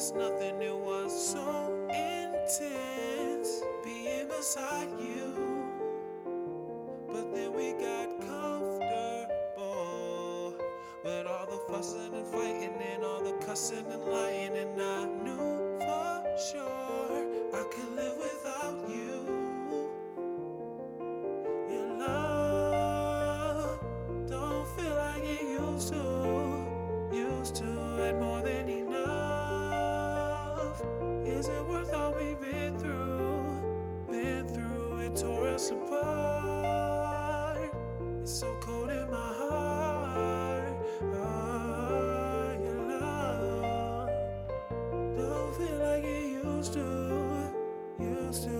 was nothing, it was so intense being beside you. But then we got comfortable with all the fussing and fighting and all the cussing and lying, and I knew for sure I could live without you. Your love don't feel like it used to, used to and more than. Is it worth all we've been through? Been through it, tore us apart. It's so cold in my heart. Ah, your love don't feel like it used to, used to.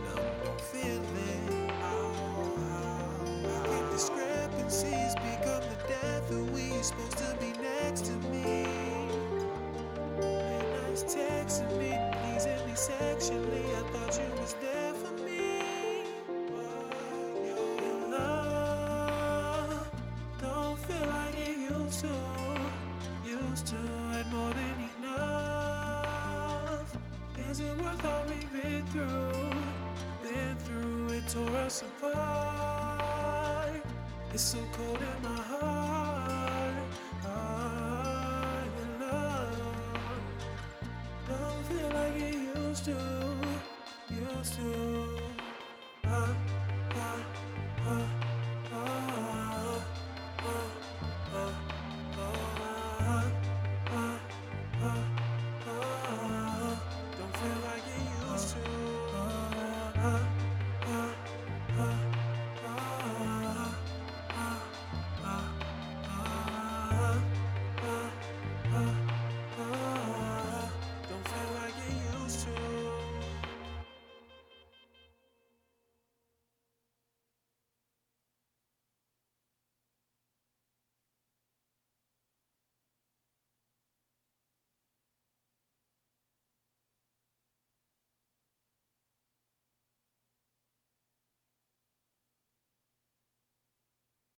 next to me? Late nights texting me, pleasing me sexually. I thought you was there for me. But your love don't feel like it used to, used to, and more than enough. Is it worth all we've been through? Been through it, tore us apart. It's so cold in my heart. Used to, used to.